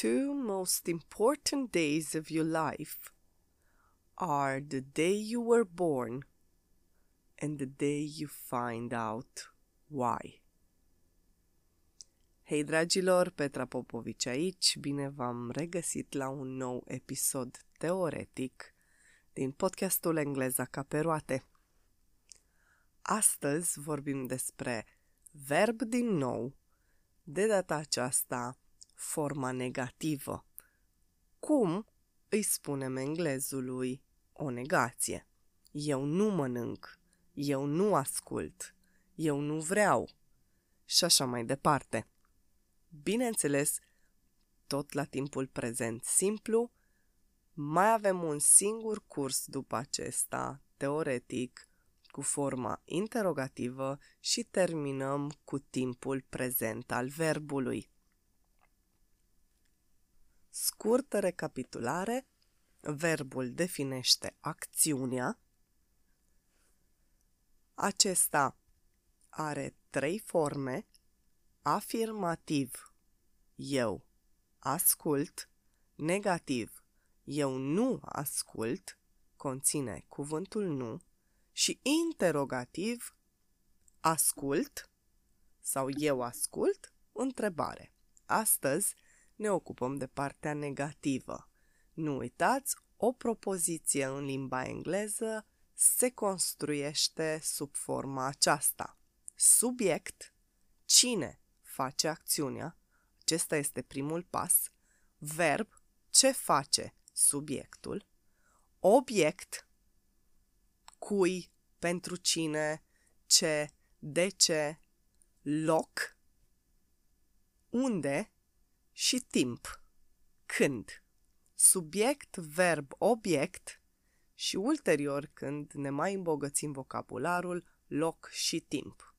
The two most important days of your life are the day you were born and the day you find out why. Hei dragilor, Petra Popovici aici, bine v-am regăsit la un nou episod teoretic din podcastul Engleza ca pe roate. Astăzi vorbim despre verb din nou, de data aceasta forma negativă. Cum îi spunem englezului o negație? Eu nu mănânc, eu nu ascult, eu nu vreau și așa mai departe. Bineînțeles, tot la timpul prezent simplu, mai avem un singur curs după acesta, teoretic, cu forma interogativă și terminăm cu timpul prezent al verbului. Scurtă recapitulare, verbul definește acțiunea. Acesta are trei forme, afirmativ, eu ascult, negativ, eu nu ascult, conține cuvântul nu, și interogativ, ascult sau eu ascult, întrebare. Astăzi ne ocupăm de partea negativă. Nu uitați, o propoziție în limba engleză se construiește sub forma aceasta. Subiect, cine face acțiunea, acesta este primul pas, verb, ce face subiectul, obiect, cui, pentru cine, ce, de ce, loc, unde și timp, când, subiect, verb, obiect și ulterior, când ne mai îmbogățim vocabularul, loc și timp.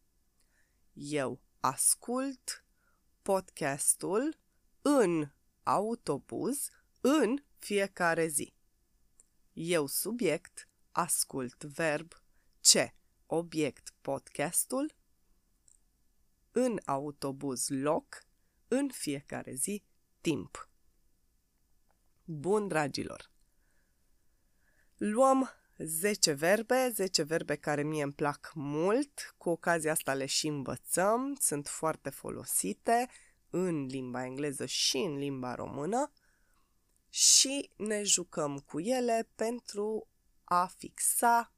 Eu ascult podcastul în autobuz în fiecare zi. Eu subiect ascult verb ce obiect podcastul în autobuz loc în fiecare zi timp. Bun, dragilor! Luăm 10 verbe, 10 verbe care mie îmi plac mult, cu ocazia asta le și învățăm, sunt foarte folosite în limba engleză și în limba română și ne jucăm cu ele pentru a fixa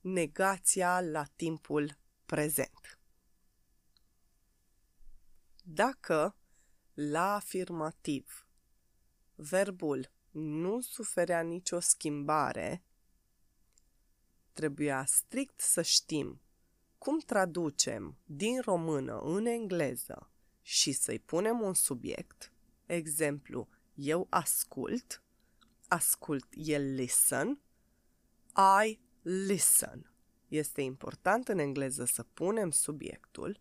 negația la timpul prezent. Dacă la afirmativ. Verbul nu suferea nicio schimbare, trebuia strict să știm cum traducem din română în engleză și să-i punem un subiect, exemplu, eu ascult, ascult, el listen, I listen. Este important în engleză să punem subiectul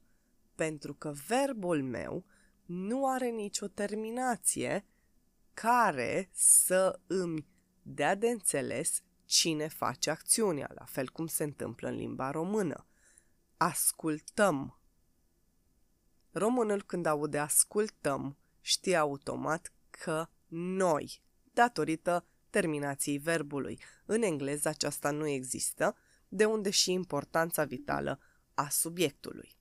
pentru că verbul meu nu are nicio terminație care să îmi dea de înțeles cine face acțiunea, la fel cum se întâmplă în limba română. Ascultăm. Românul când aude ascultăm știe automat că noi, datorită terminației verbului. În engleză aceasta nu există, de unde și importanța vitală a subiectului.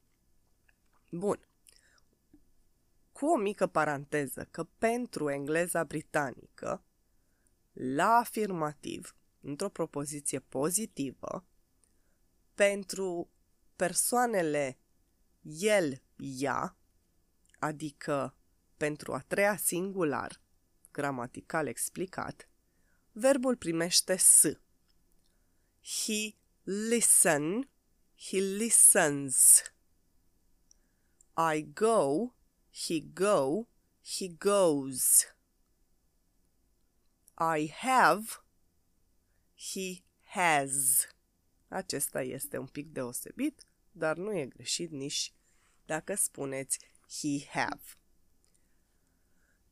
Bun. Cu o mică paranteză că pentru engleza britanică, la afirmativ, într-o propoziție pozitivă, pentru persoanele el, ea, adică pentru a treia singular, gramatical explicat, verbul primește s. He listen, he listens. I go, he go, he goes. I have, he has. Acesta este un pic deosebit, dar nu e greșit nici dacă spuneți he have.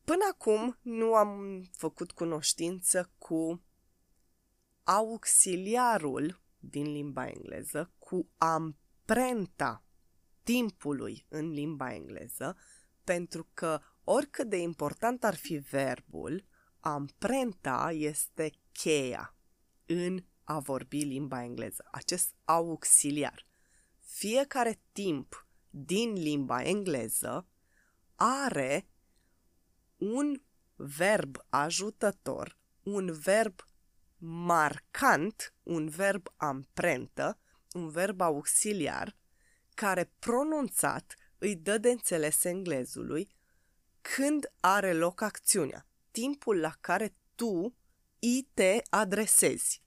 Până acum nu am făcut cunoștință cu auxiliarul din limba engleză, cu amprenta timpului în limba engleză, pentru că oricât de important ar fi verbul, amprenta este cheia în a vorbi limba engleză, acest auxiliar. Fiecare timp din limba engleză are un verb ajutător, un verb marcant, un verb amprentă, un verb auxiliar, care pronunțat îi dă de înțeles englezului când are loc acțiunea, timpul la care tu îi te adresezi.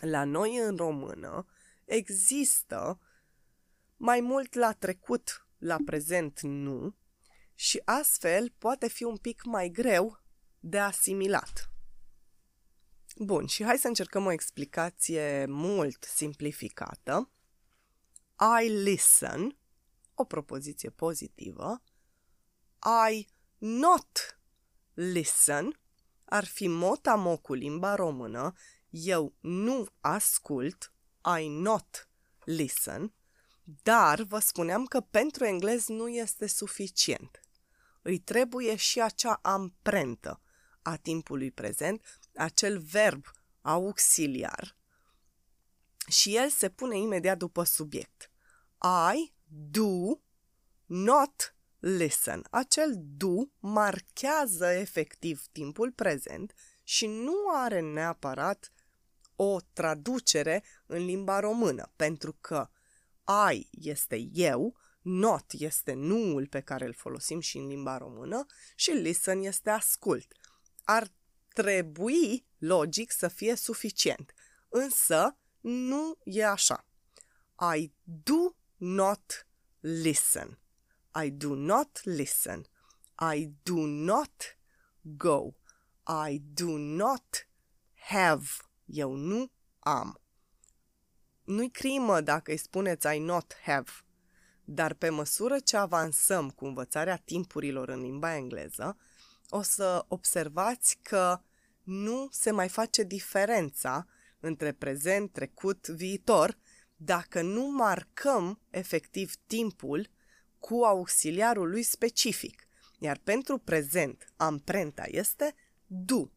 La noi în română există mai mult la trecut, la prezent nu, și astfel poate fi un pic mai greu de asimilat. Bun, și hai să încercăm o explicație mult simplificată. I listen, o propoziție pozitivă. I not listen ar fi motamo cu limba română. Eu nu ascult, I not listen, dar vă spuneam că pentru englez nu este suficient. Îi trebuie și acea amprentă a timpului prezent, acel verb auxiliar și el se pune imediat după subiect. I do not listen. Acel do marchează efectiv timpul prezent și nu are neapărat o traducere în limba română, pentru că I este eu, not este nuul pe care îl folosim și în limba română și listen este ascult. Ar trebui, logic, să fie suficient. Însă, nu e așa. I do not listen. I do not listen. I do not go. I do not have. Eu nu am. Nu-i crimă dacă îi spuneți I not have, dar pe măsură ce avansăm cu învățarea timpurilor în limba engleză, o să observați că nu se mai face diferența între prezent, trecut, viitor, dacă nu marcăm efectiv timpul cu auxiliarul lui specific. Iar pentru prezent, amprenta este do.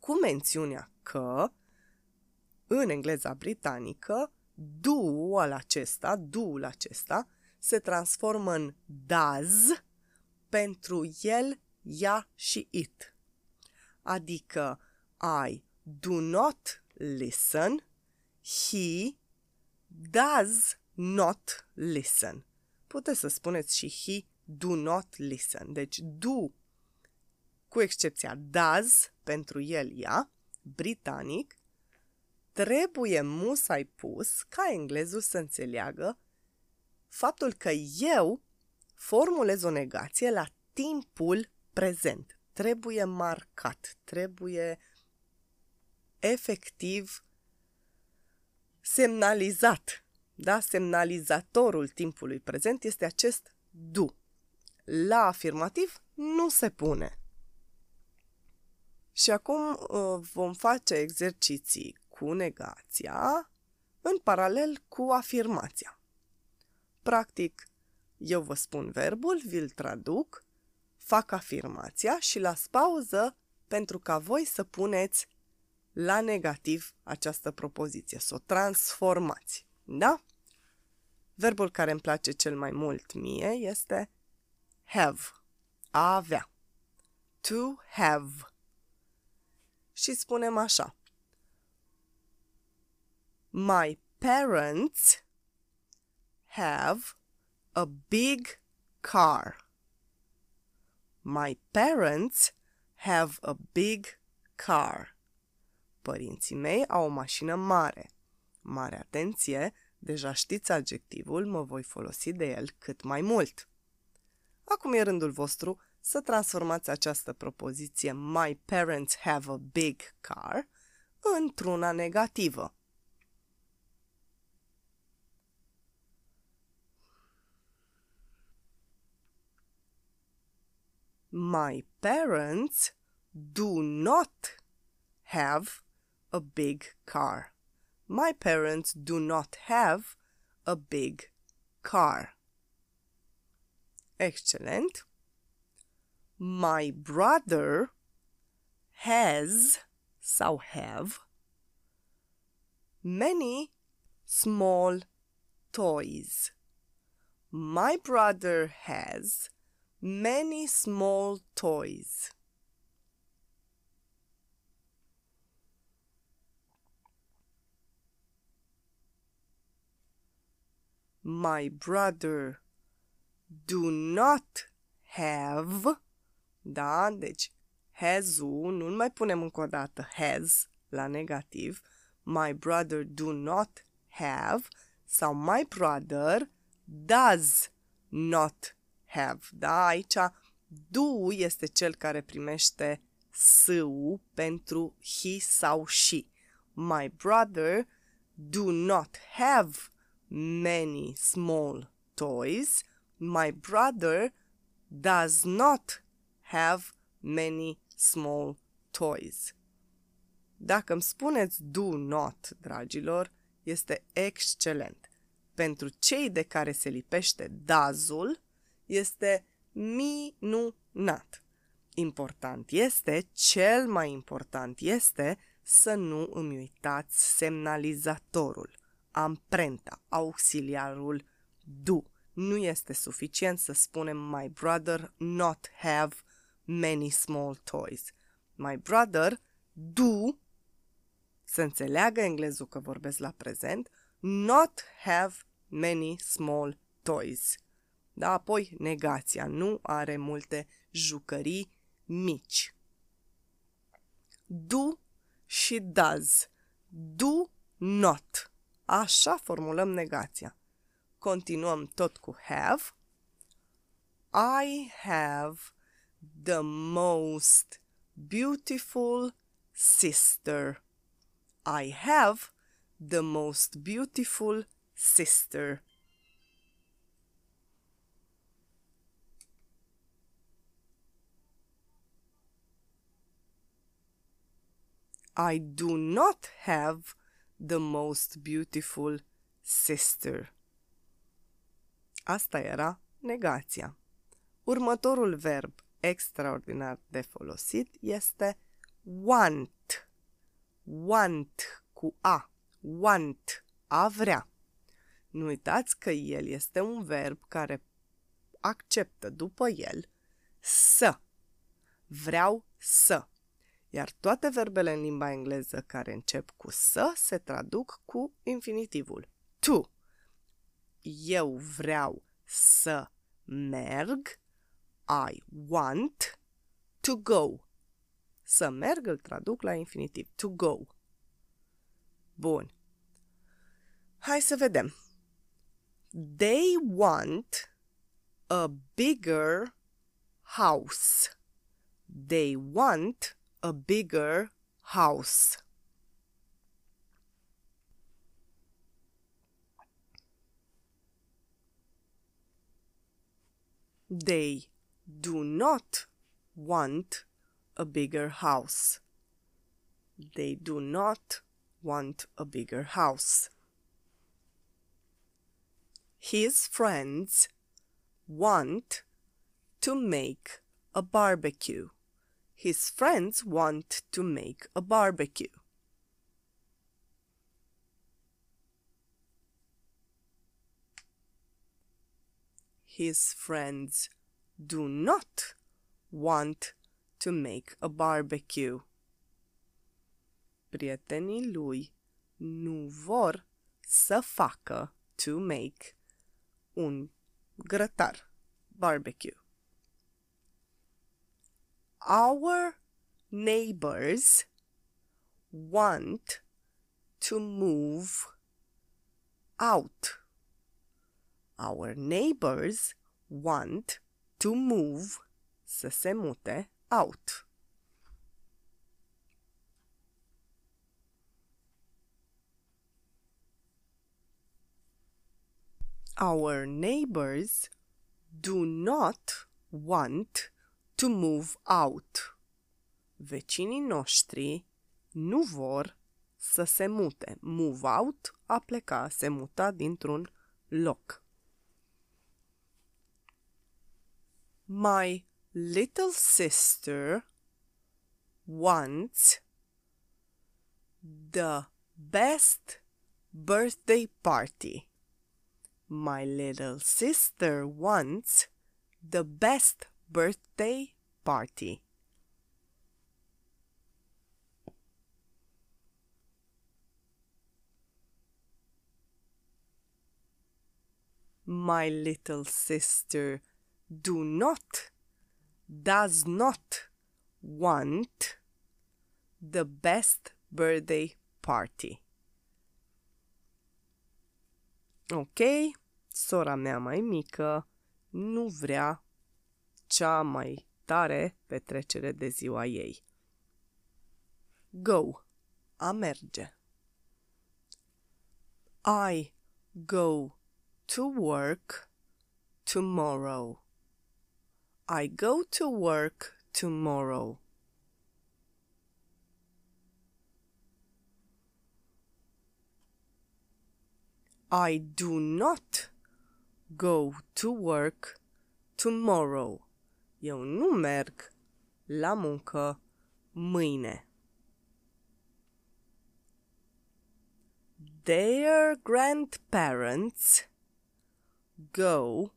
Cu mențiunea că, în engleza britanică, do-ul acesta, do-ul acesta, se transformă în does pentru el, ea și it. Adică I do not listen, he does not listen. Puteți să spuneți și he do not listen. Deci do, cu excepția does, pentru el, ea, britanic, trebuie musai pus ca englezul să înțeleagă faptul că eu formulez o negație la timpul prezent. Trebuie marcat, trebuie efectiv semnalizat. Da? Semnalizatorul timpului prezent este acest do. La afirmativ nu se pune. Și acum uh, vom face exerciții cu negația în paralel cu afirmația. Practic, eu vă spun verbul, vi-l traduc, fac afirmația și las pauză pentru ca voi să puneți la negativ această propoziție, să o transformați. Da? Verbul care îmi place cel mai mult mie este have, a avea. To have. Și spunem așa. My parents have a big car. My parents have a big car. Părinții mei au o mașină mare. Mare atenție, deja știți adjectivul, mă voi folosi de el cât mai mult. Acum e rândul vostru să transformați această propoziție My parents have a big car într-una negativă. My parents do not have a big car. My parents do not have a big car. Excellent. My brother has sau have many small toys. My brother has many small toys. My brother do not have, da, deci has-ul, nu mai punem încă o dată has la negativ, my brother do not have sau my brother does not have. Da, aici do este cel care primește s pentru he sau she. My brother do not have many small toys. My brother does not have many small toys. Dacă îmi spuneți do not, dragilor, este excelent. Pentru cei de care se lipește dazul, este minunat. Important este, cel mai important este să nu îmi uitați semnalizatorul, amprenta, auxiliarul do. Nu este suficient să spunem my brother not have many small toys. My brother do să înțeleagă englezul că vorbesc la prezent, not have many small toys. Da, apoi negația, nu are multe jucării mici. Do și does. Do not. Așa formulăm negația. Continuăm tot cu have. I have the most beautiful sister. I have the most beautiful sister. I do not have the most beautiful sister. Asta era negația. Următorul verb extraordinar de folosit este want want cu a, want, a vrea. Nu uitați că el este un verb care acceptă după el să. Vreau să. Iar toate verbele în limba engleză care încep cu să se traduc cu infinitivul. To. Eu vreau să merg. I want to go. Să merg îl traduc la infinitiv. To go. Bun. Hai să vedem. They want a bigger house. They want a bigger house. They do not want a bigger house. They do not want a bigger house. His friends want to make a barbecue. His friends want to make a barbecue. His friends do not want to make a barbecue. Prietenii lui nu vor să facă to make un grătar, barbecue. Our neighbors want to move out. Our neighbors want to move să se mute out. Our neighbors do not want to move out. Vecinii noștri nu vor să se mute. Move out, a pleca, se muta dintr-un loc. My little sister wants the best birthday party. My little sister wants the best birthday party. My little sister do not, does not want the best birthday party. Ok, sora mea mai mică nu vrea cea mai tare petrecere de ziua ei. Go, a merge. I go to work tomorrow. I go to work tomorrow. I do not go to work tomorrow. Eu nu merg la muncă mâine. Their grandparents go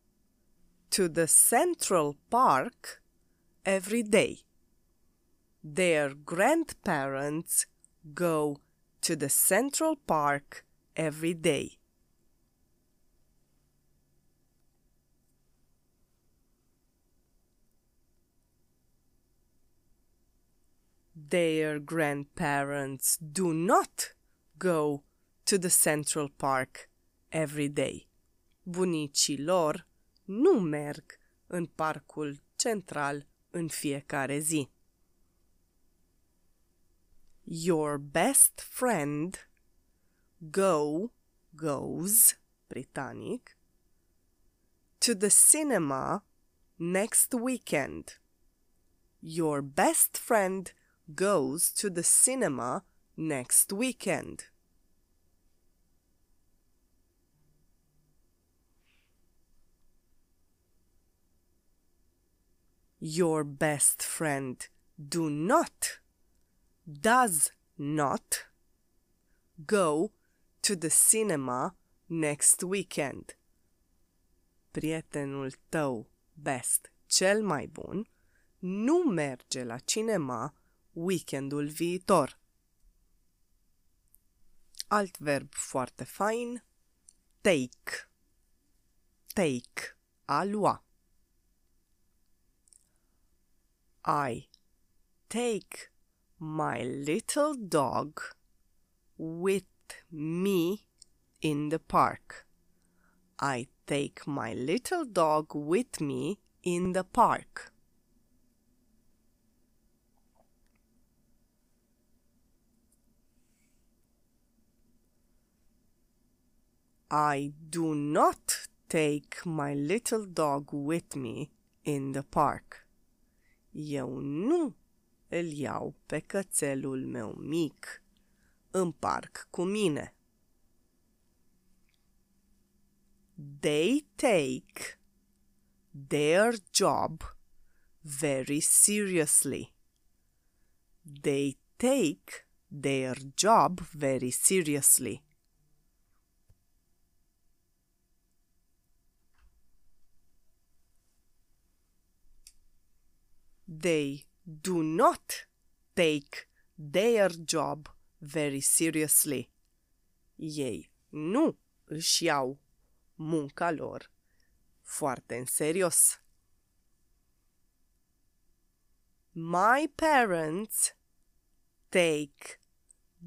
to the Central Park every day. Their grandparents go to the Central Park every day. Their grandparents do not go to the Central Park every day. Bunicii lor nu merg în parcul central în fiecare zi. Your best friend go goes britanic to the cinema next weekend. Your best friend goes to the cinema next weekend. Your best friend do not, does not go to the cinema next weekend. Prietenul tău best, cel mai bun, nu merge la cinema weekendul viitor. Alt verb foarte fain, take. Take, a lua. I take my little dog with me in the park. I take my little dog with me in the park. I do not take my little dog with me in the park. Eu nu îl iau pe cățelul meu mic în parc cu mine. They take their job very seriously. They take their job very seriously. They do not take their job very seriously. Ei nu își iau munca lor foarte în serios. My parents take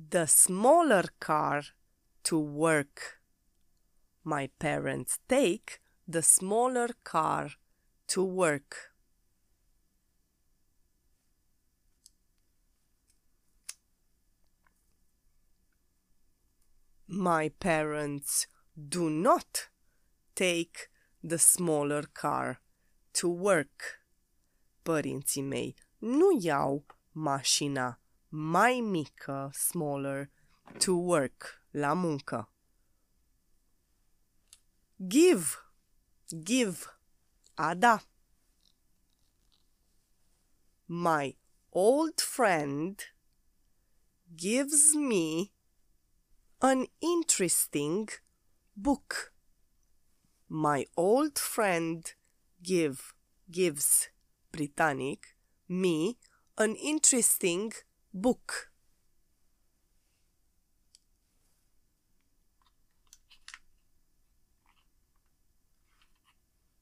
the smaller car to work. My parents take the smaller car to work. My parents do not take the smaller car to work. Părinții mei nu iau mașina mai mică, smaller, to work, la muncă. Give, give, a da. My old friend gives me an interesting book. My old friend give gives Britannic me an interesting book.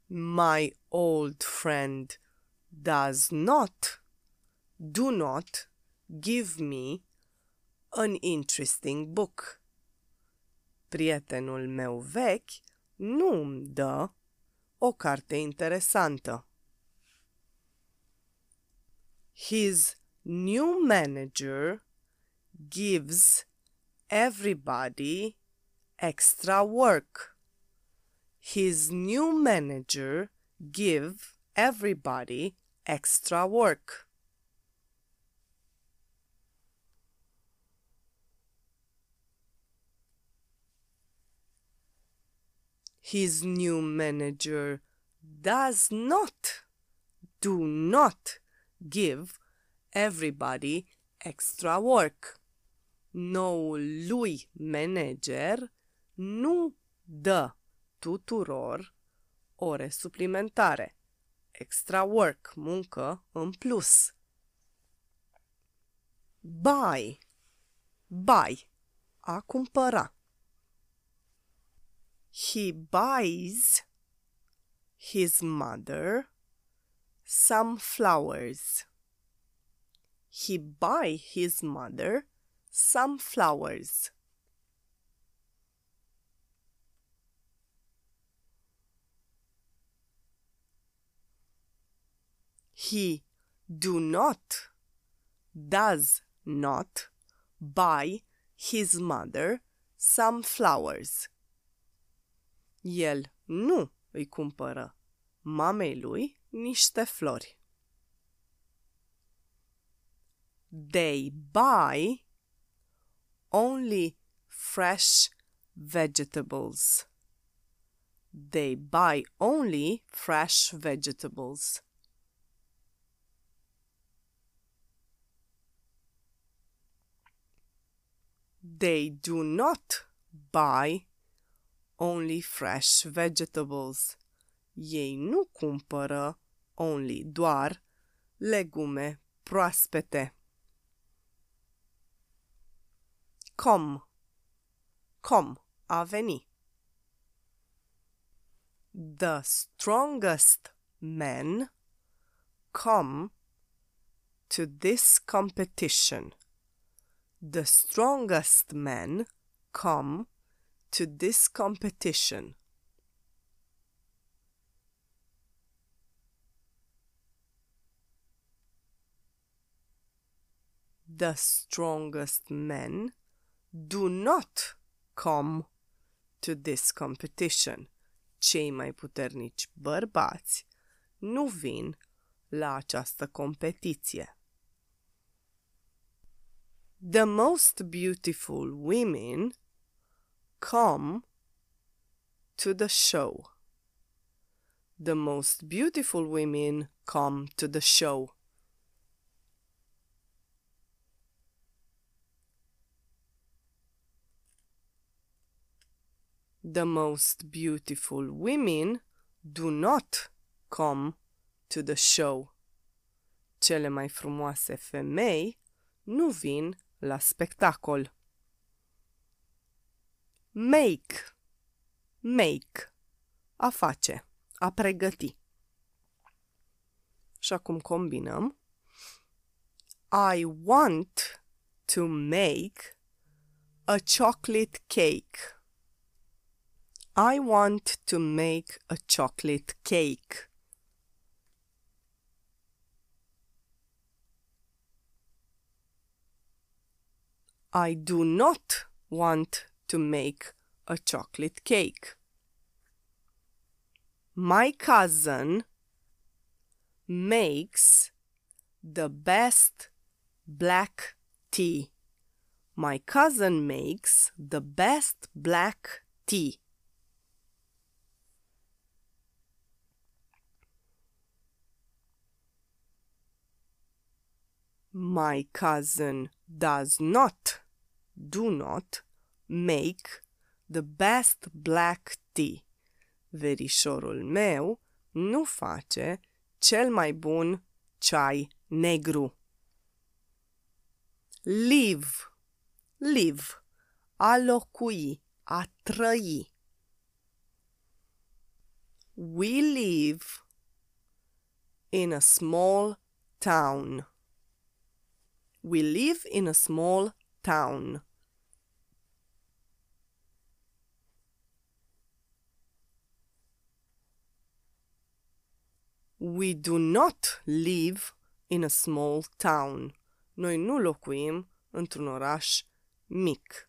My old friend does not, do not give me an interesting book. Prietenul meu vechi nu îmi dă o carte interesantă. His new manager gives everybody extra work. His new manager give everybody extra work. His new manager does not, do not give everybody extra work. Noul lui manager nu dă tuturor ore suplimentare. Extra work, muncă în plus. Buy, buy, a cumpăra. He buys his mother some flowers. He buy his mother some flowers. He do not, does not buy his mother some flowers. El nu îi cumpără mamei lui niște flori. They buy only fresh vegetables. They buy only fresh vegetables. They do not buy only fresh vegetables. Ei nu cumpără only doar legume proaspete. Com. Com. A veni. The strongest men come to this competition. The strongest men come to this competition. The strongest men do not come to this competition. Cei mai puternici bărbați nu vin la această competiție. The most beautiful women come to the show. The most beautiful women come to the show. The most beautiful women do not come to the show. Cele mai frumoase femei nu vin la spectacol. Make. Make. A face. A pregăti. Și acum combinăm. I want to make a chocolate cake. I want to make a chocolate cake. I do not want to make a chocolate cake. My cousin makes the best black tea. My cousin makes the best black tea. My cousin does not, do not, make the best black tea. Verișorul meu nu face cel mai bun ceai negru. Live, live, a locui, a trăi. We live in a small town. We live in a small town. We do not live in a small town. Noi nu locuim într-un oraș mic.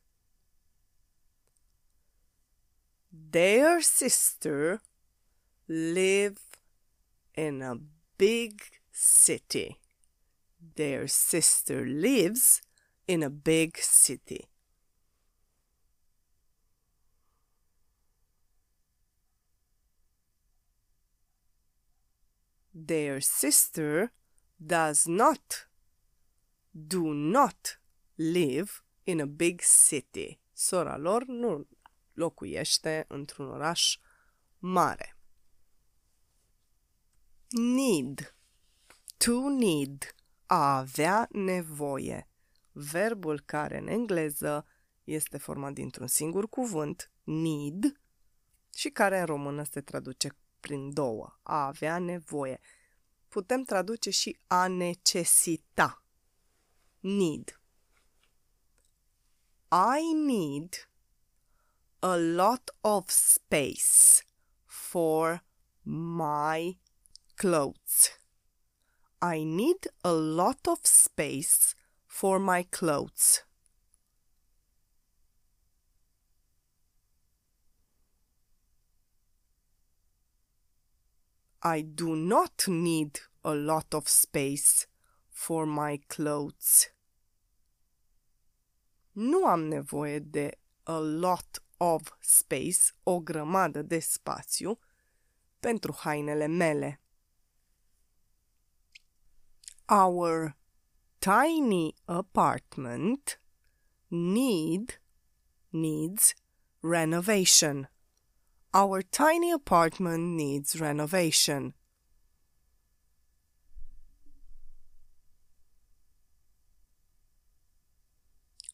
Their sister live in a big city. Their sister lives in a big city. Their sister does not, do not live in a big city. Sora lor nu locuiește într-un oraș mare. Need. To need. A avea nevoie. Verbul care în engleză este format dintr-un singur cuvânt, need, și care în română se traduce prin două, a avea nevoie. Putem traduce și a necesita. Need. I need a lot of space for my clothes. I need a lot of space for my clothes. I do not need a lot of space for my clothes. Nu am nevoie de a lot of space, o grămadă de spațiu, pentru hainele mele. Our tiny apartment need needs renovation. Our tiny apartment needs renovation.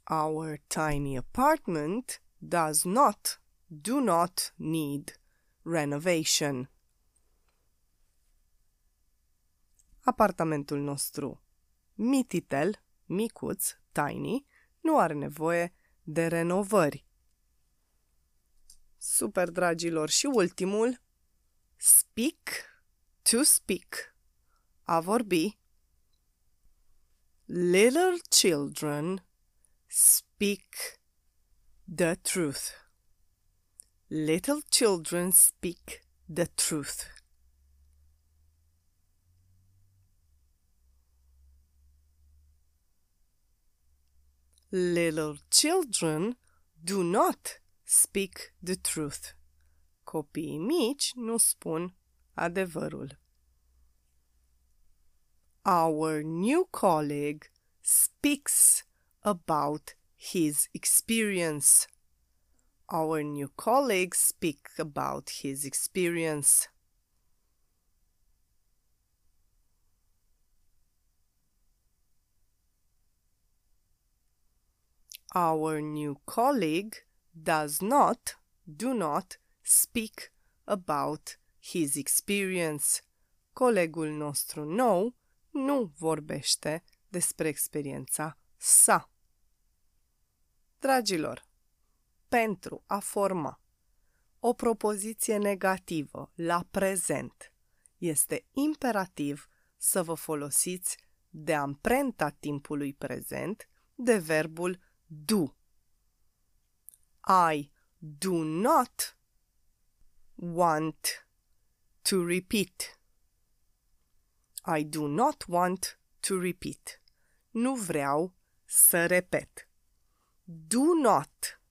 Our tiny apartment does not, do not need renovation. Apartamentul nostru mititel, micuț, tiny, nu are nevoie de renovări. Super, dragilor, și ultimul, speak, to speak, a vorbi. Little children speak the truth. Little children speak the truth. Little children do not speak the truth. Copiii mici nu spun adevărul. Our new colleague speaks about his experience. Our new colleague speaks about his experience. Our new colleague does not, do not speak about his experience. Colegul nostru nou nu vorbește despre experiența sa. Dragilor, pentru a forma o propoziție negativă la prezent, este imperativ să vă folosiți de amprenta timpului prezent de verbul do. I do not want to repeat. I do not want to repeat. Nu vreau să repet. Do not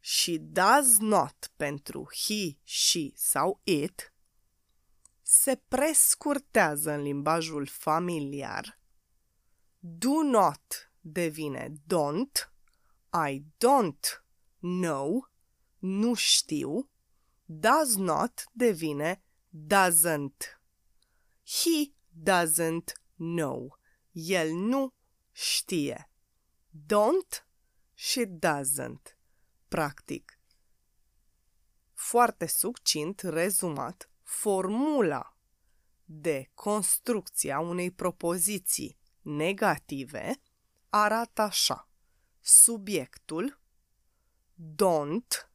și does not pentru he, she sau it se prescurtează în limbajul familiar Do not devine don't. I don't know. Nu știu. Does not devine doesn't. He doesn't know. El nu știe. Don't și doesn't. Practic. Foarte succint, rezumat, formula de construcție a unei propoziții negative arată așa. Subiectul, don't,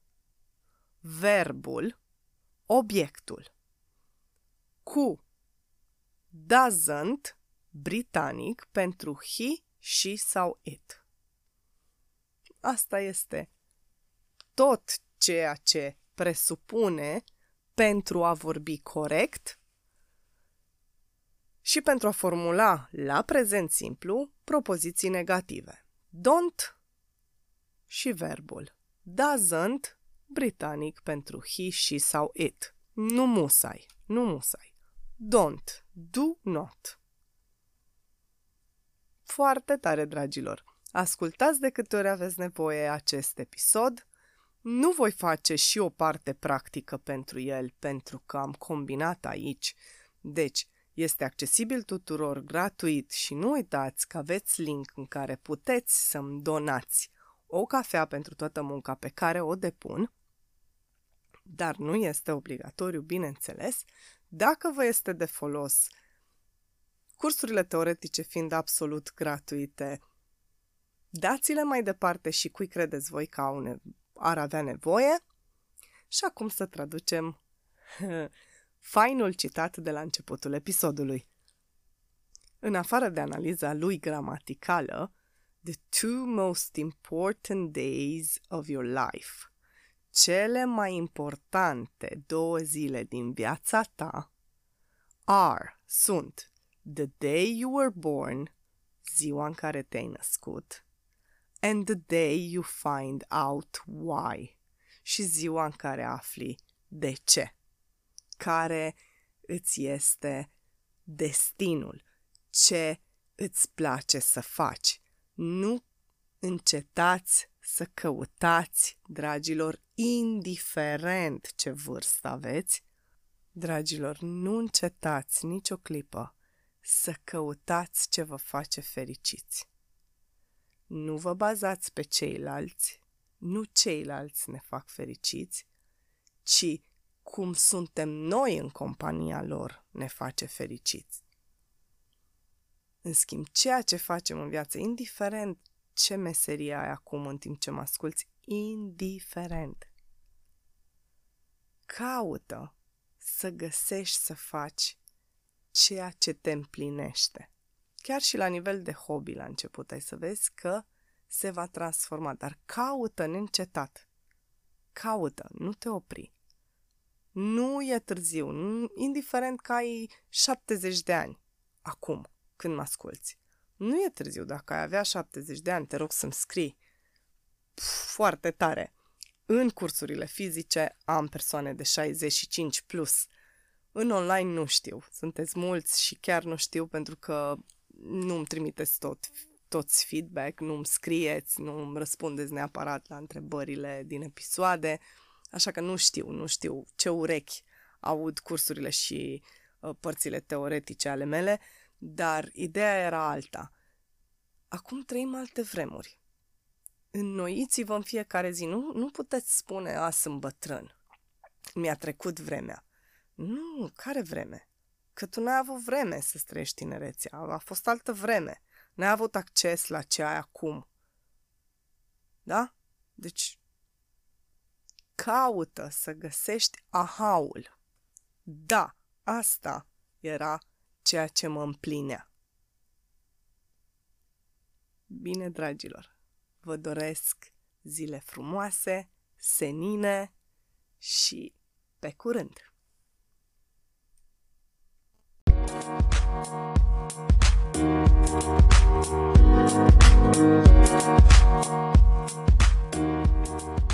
verbul, obiectul. Cu doesn't, britanic, pentru he, she sau it. Asta este tot ceea ce presupune pentru a vorbi corect și pentru a formula la prezent simplu propoziții negative. Don't și verbul. Doesn't, britanic pentru he, she sau it. Nu musai, nu musai. Don't, do not. Foarte tare, dragilor! Ascultați de câte ori aveți nevoie acest episod. Nu voi face și o parte practică pentru el, pentru că am combinat aici. Deci, este accesibil tuturor gratuit și nu uitați că aveți link în care puteți să-mi donați o cafea pentru toată munca pe care o depun, dar nu este obligatoriu, bineînțeles, dacă vă este de folos, cursurile teoretice fiind absolut gratuite, dați-le mai departe și cui credeți voi că au ne- ar avea nevoie. Și acum să traducem fainul citat de la începutul episodului. În afară de analiza lui gramaticală, the two most important days of your life, cele mai importante două zile din viața ta, are, sunt, the day you were born, ziua în care te-ai născut, and the day you find out why, și ziua în care afli de ce care îți este destinul, ce îți place să faci. Nu încetați să căutați, dragilor, indiferent ce vârstă aveți. Dragilor, nu încetați nicio clipă să căutați ce vă face fericiți. Nu vă bazați pe ceilalți, nu ceilalți ne fac fericiți, ci cum suntem noi în compania lor ne face fericiți. În schimb, ceea ce facem în viață, indiferent ce meserie ai acum în timp ce mă asculți, indiferent, caută să găsești să faci ceea ce te împlinește. Chiar și la nivel de hobby la început ai să vezi că se va transforma, dar caută neîncetat. Caută, nu te opri. Nu e târziu, indiferent că ai 70 de ani, acum, când mă asculți. Nu e târziu, dacă ai avea 70 de ani, te rog să-mi scrii Puf, foarte tare. În cursurile fizice am persoane de 65 plus. În online nu știu. Sunteți mulți și chiar nu știu pentru că nu îmi trimiteți tot, toți feedback, nu îmi scrieți, nu îmi răspundeți neapărat la întrebările din episoade. Așa că nu știu, nu știu ce urechi aud cursurile și uh, părțile teoretice ale mele, dar ideea era alta. Acum trăim alte vremuri. Înnoiți-vă în fiecare zi. Nu, nu puteți spune, a, sunt bătrân. Mi-a trecut vremea. Nu, care vreme? Că tu n-ai avut vreme să trăiești tinerețea. A fost altă vreme. N-ai avut acces la ce ai acum. Da? Deci caută să găsești ahaul. Da, asta era ceea ce mă împlinea. Bine, dragilor, vă doresc zile frumoase, senine și pe curând! Thank you.